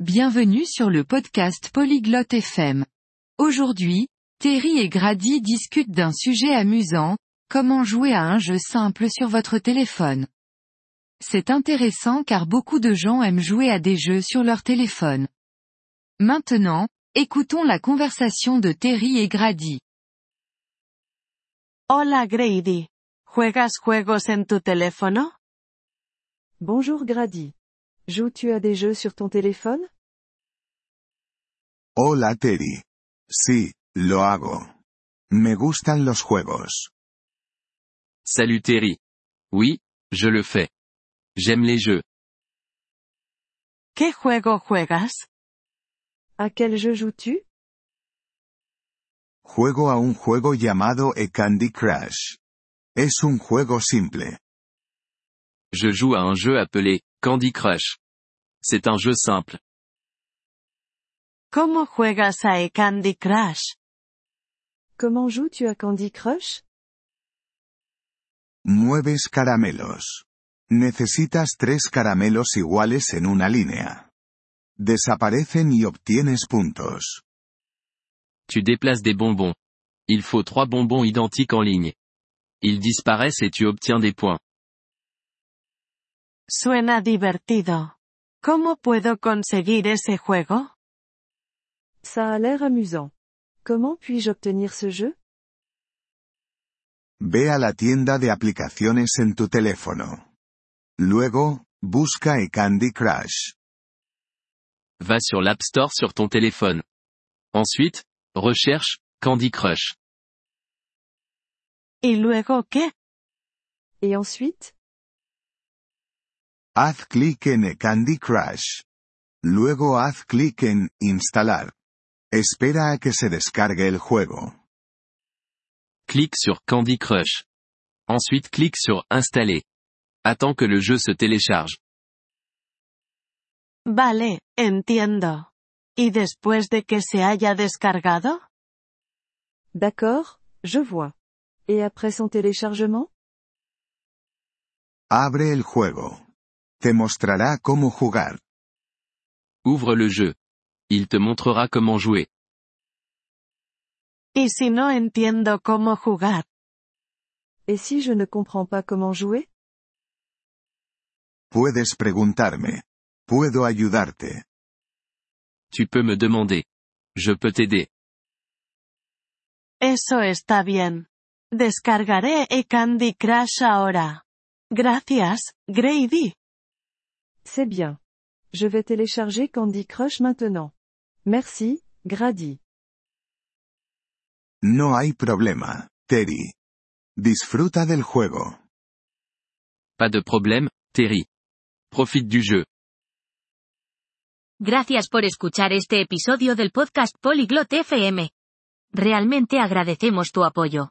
Bienvenue sur le podcast Polyglotte FM. Aujourd'hui, Terry et Grady discutent d'un sujet amusant, comment jouer à un jeu simple sur votre téléphone. C'est intéressant car beaucoup de gens aiment jouer à des jeux sur leur téléphone. Maintenant, écoutons la conversation de Terry et Grady. Hola Grady. ¿Juegas juegos en tu teléfono? Bonjour Grady. Joues-tu à des jeux sur ton téléphone? Hola Terry. Sí, lo hago. Me gustan los juegos. Salut Terry. Oui, je le fais. J'aime les jeux. ¿Qué juego juegas? À quel jeu joues-tu? Juego a un juego llamado e Candy Crush. Es un juego simple. Je joue à un jeu appelé Candy Crush. C'est un jeu simple. ¿Cómo juegas a Candy Crush? Comment joues-tu à Candy Crush? Mueves caramelos. Necesitas tres caramelos iguales en una línea. Desaparecen y obtienes puntos. Tu déplaces des bonbons. Il faut trois bonbons identiques en ligne. Ils disparaissent et tu obtiens des points. Suena divertido. ¿Cómo puedo conseguir ese juego? Ça a l'air amusant. Comment puis-je obtenir ce jeu? Ve a la tienda de aplicaciones en tu teléfono. Luego, busca e Candy Crush. Va sur l'App Store sur ton téléphone. Ensuite, recherche Candy Crush. ¿Y luego qué? Et ensuite? Haz clic en Candy Crush. Luego haz clic en Instalar. Espera a que se descargue el juego. Clique sur Candy Crush. Ensuite clique sur Installer. Attends que le jeu se télécharge. Vale, entiendo. ¿Y después de que se haya descargado? D'accord, je vois. Et après son téléchargement? Abre el juego. Te mostrará cómo jugar. Ouvre le jeu. Il te montrera comment jouer. ¿Y si no entiendo cómo jugar? Et si je ne comprends pas comment jouer? Puedes preguntarme. Puedo ayudarte. Tu peux me demander. Je peux t'aider. Eso está bien. Descargaré e Candy Crush ahora. Gracias, Grady. C'est bien. Je vais télécharger Candy Crush maintenant. Merci, Grady. No hay problema, Terry. Disfruta del juego. Pas de problème, Terry. Profite du jeu. Gracias por escuchar este episodio del podcast Polyglot FM. Realmente agradecemos tu apoyo.